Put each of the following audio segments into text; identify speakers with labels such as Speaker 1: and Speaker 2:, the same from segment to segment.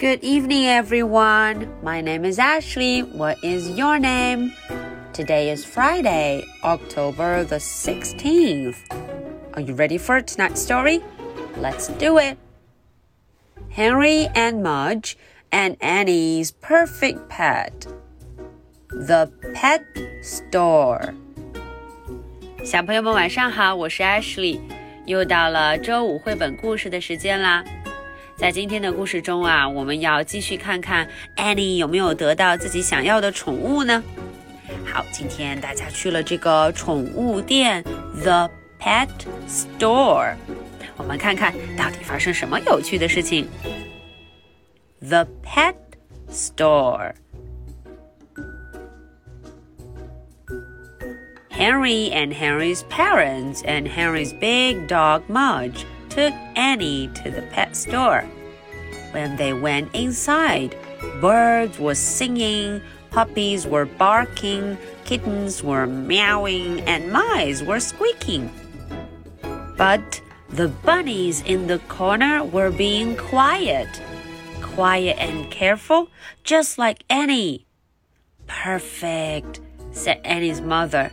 Speaker 1: Good evening, everyone. My name is Ashley. What is your name? Today is Friday, October the 16th. Are you ready for tonight's story? Let's do it. Henry and Mudge and Annie's perfect pet. The Pet Store. 小朋友们晚上好，我是 Ashley，又到了周五绘本故事的时间啦。 在今天的故事中啊，我们要继续看看 Annie 有没有得到自己想要的宠物呢？好，今天大家去了这个宠物店 The Pet Store，我们看看到底发生什么有趣的事情。The Pet Store。Henry and Henry's parents and Henry's big dog Mudge took Annie to the pet store. When they went inside, birds were singing, puppies were barking, kittens were meowing, and mice were squeaking. But the bunnies in the corner were being quiet. Quiet and careful, just like Annie. Perfect, said Annie's mother.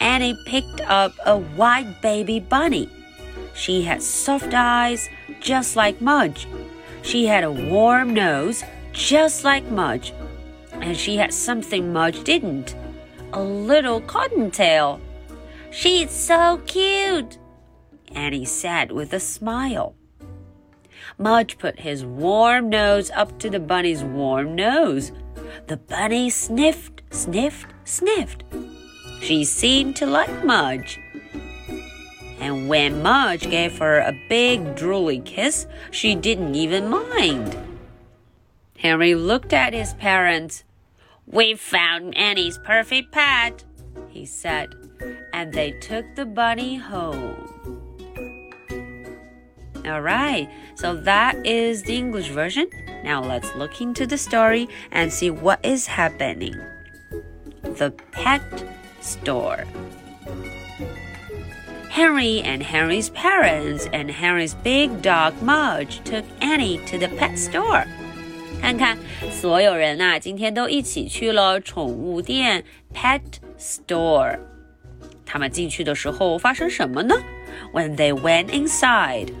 Speaker 1: Annie picked up a white baby bunny. She had soft eyes, just like Mudge. She had a warm nose, just like Mudge. And she had something Mudge didn't a little cottontail. She's so cute, Annie said with a smile. Mudge put his warm nose up to the bunny's warm nose. The bunny sniffed, sniffed, sniffed. She seemed to like Mudge. And when Mudge gave her a big drooly kiss, she didn't even mind. Henry looked at his parents. We've found Annie's perfect pet, he said, and they took the bunny home. Alright, so that is the English version. Now let's look into the story and see what is happening. The pet store. Henry and Henry's parents and Henry's big dog Mudge took Annie to the pet store. 看看，所有人呐、啊，今天都一起去了宠物店 Pet Store。他们进去的时候发生什么呢？When they went inside,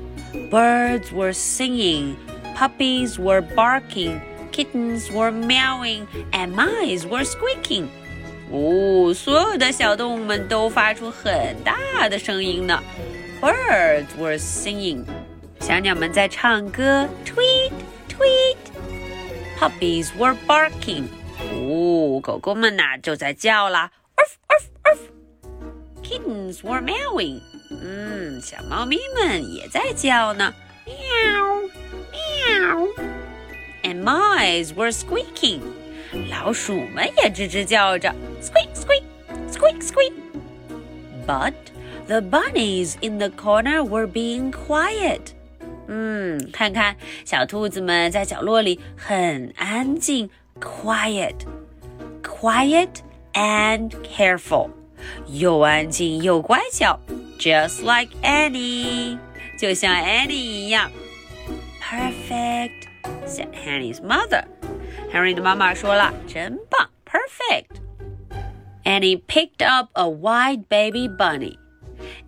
Speaker 1: birds were singing, puppies were barking, kittens were meowing, and mice were squeaking. 哦，所有的小动物们都发出很大的声音呢。Birds were singing，小鸟们在唱歌。Tweet tweet。Puppies were barking，哦，狗狗们呐就在叫啦。Urf urf urf。Kittens were meowing，嗯，小猫咪们也在叫呢。Meow meow。And mice were squeaking。老鼠们也吱吱叫着，squeak squeak squeak squeak。But the bunnies in the corner were being quiet. 嗯，看看小兔子们在角落里很安静，quiet, quiet and careful，又安静又乖巧，just like Annie，就像 Annie 一样。Perfect, said Annie's mother. Henry 的妈妈说了：“真棒，perfect。” Annie picked up a white baby bunny.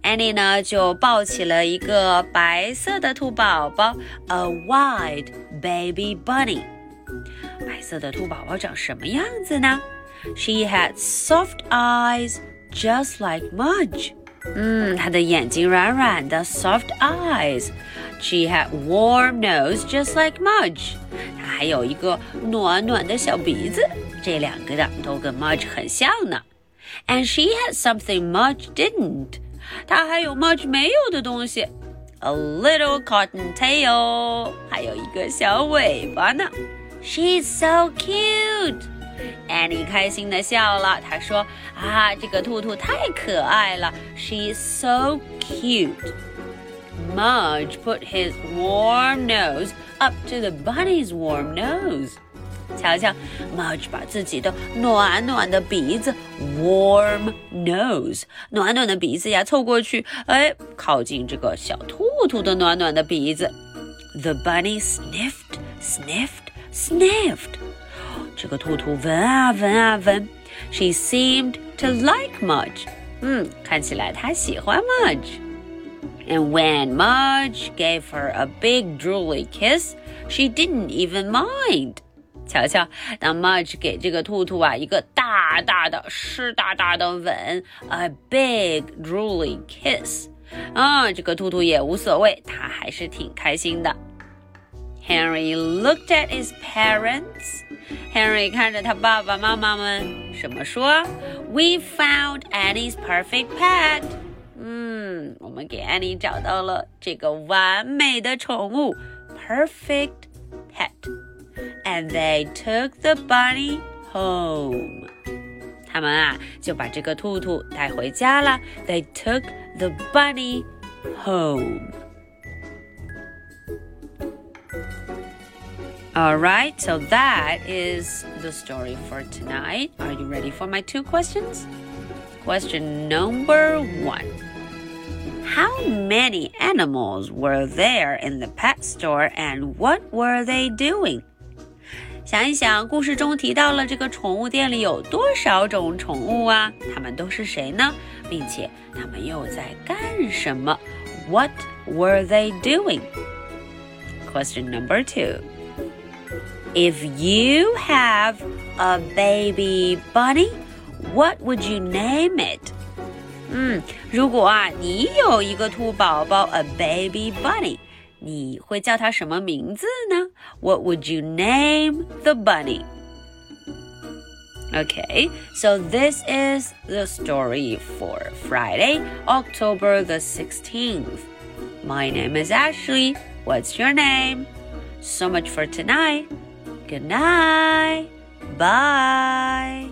Speaker 1: Annie 呢就抱起了一个白色的兔宝宝，a white baby bunny。白色的兔宝宝长什么样子呢？She had soft eyes, just like Mudge. 嗯，她的眼睛软软的，soft eyes。She had warm nose, just like Mudge. 她还有一个暖暖的小鼻子，这两个的都跟 Mudge 很像呢。And she had something Mudge didn't. 她还有 Mudge 没有的东西，a little cotton tail，还有一个小尾巴呢。She's so cute. Annie 开心的笑了，她说：“啊，这个兔兔太可爱了，She's so cute。” Mudge put his warm nose up to the bunny's warm nose. 瞧瞧，Mudge 把自己的暖暖的鼻子 （warm nose） 暖暖的鼻子呀凑过去，哎，靠近这个小兔兔的暖暖的鼻子。The bunny sniffed, sniffed, sniffed. 这个兔兔闻啊闻啊闻，She seemed to like Mudge. 嗯，看起来她喜欢 Mudge. And when Mudge gave her a big drooly kiss, she didn't even mind. 瞧瞧，当 Mudge 给这个兔兔啊一个大大的、湿哒哒的吻，a big drooly kiss，啊，这个兔兔也无所谓，它还是挺开心的。Henry looked at his parents. Henry 看着他爸爸妈妈们，什么说？We found Annie's perfect pet. 嗯，我们给 Annie 找到了这个完美的宠物，perfect pet. And they took the bunny home. 他们啊就把这个兔兔带回家了。They took the bunny home. All right, so that is the story for tonight. Are you ready for my two questions? Question number one How many animals were there in the pet store and what were they doing? 想一想，故事中提到了这个宠物店里有多少种宠物啊？它们都是谁呢？并且它们又在干什么？What were they doing? Question number two. If you have a baby bunny, what would you name it? 嗯，如果啊你有一个兔宝宝，a baby bunny，你会叫它什么名字呢？What would you name the bunny? Okay, so this is the story for Friday, October the 16th. My name is Ashley. What's your name? So much for tonight. Good night. Bye.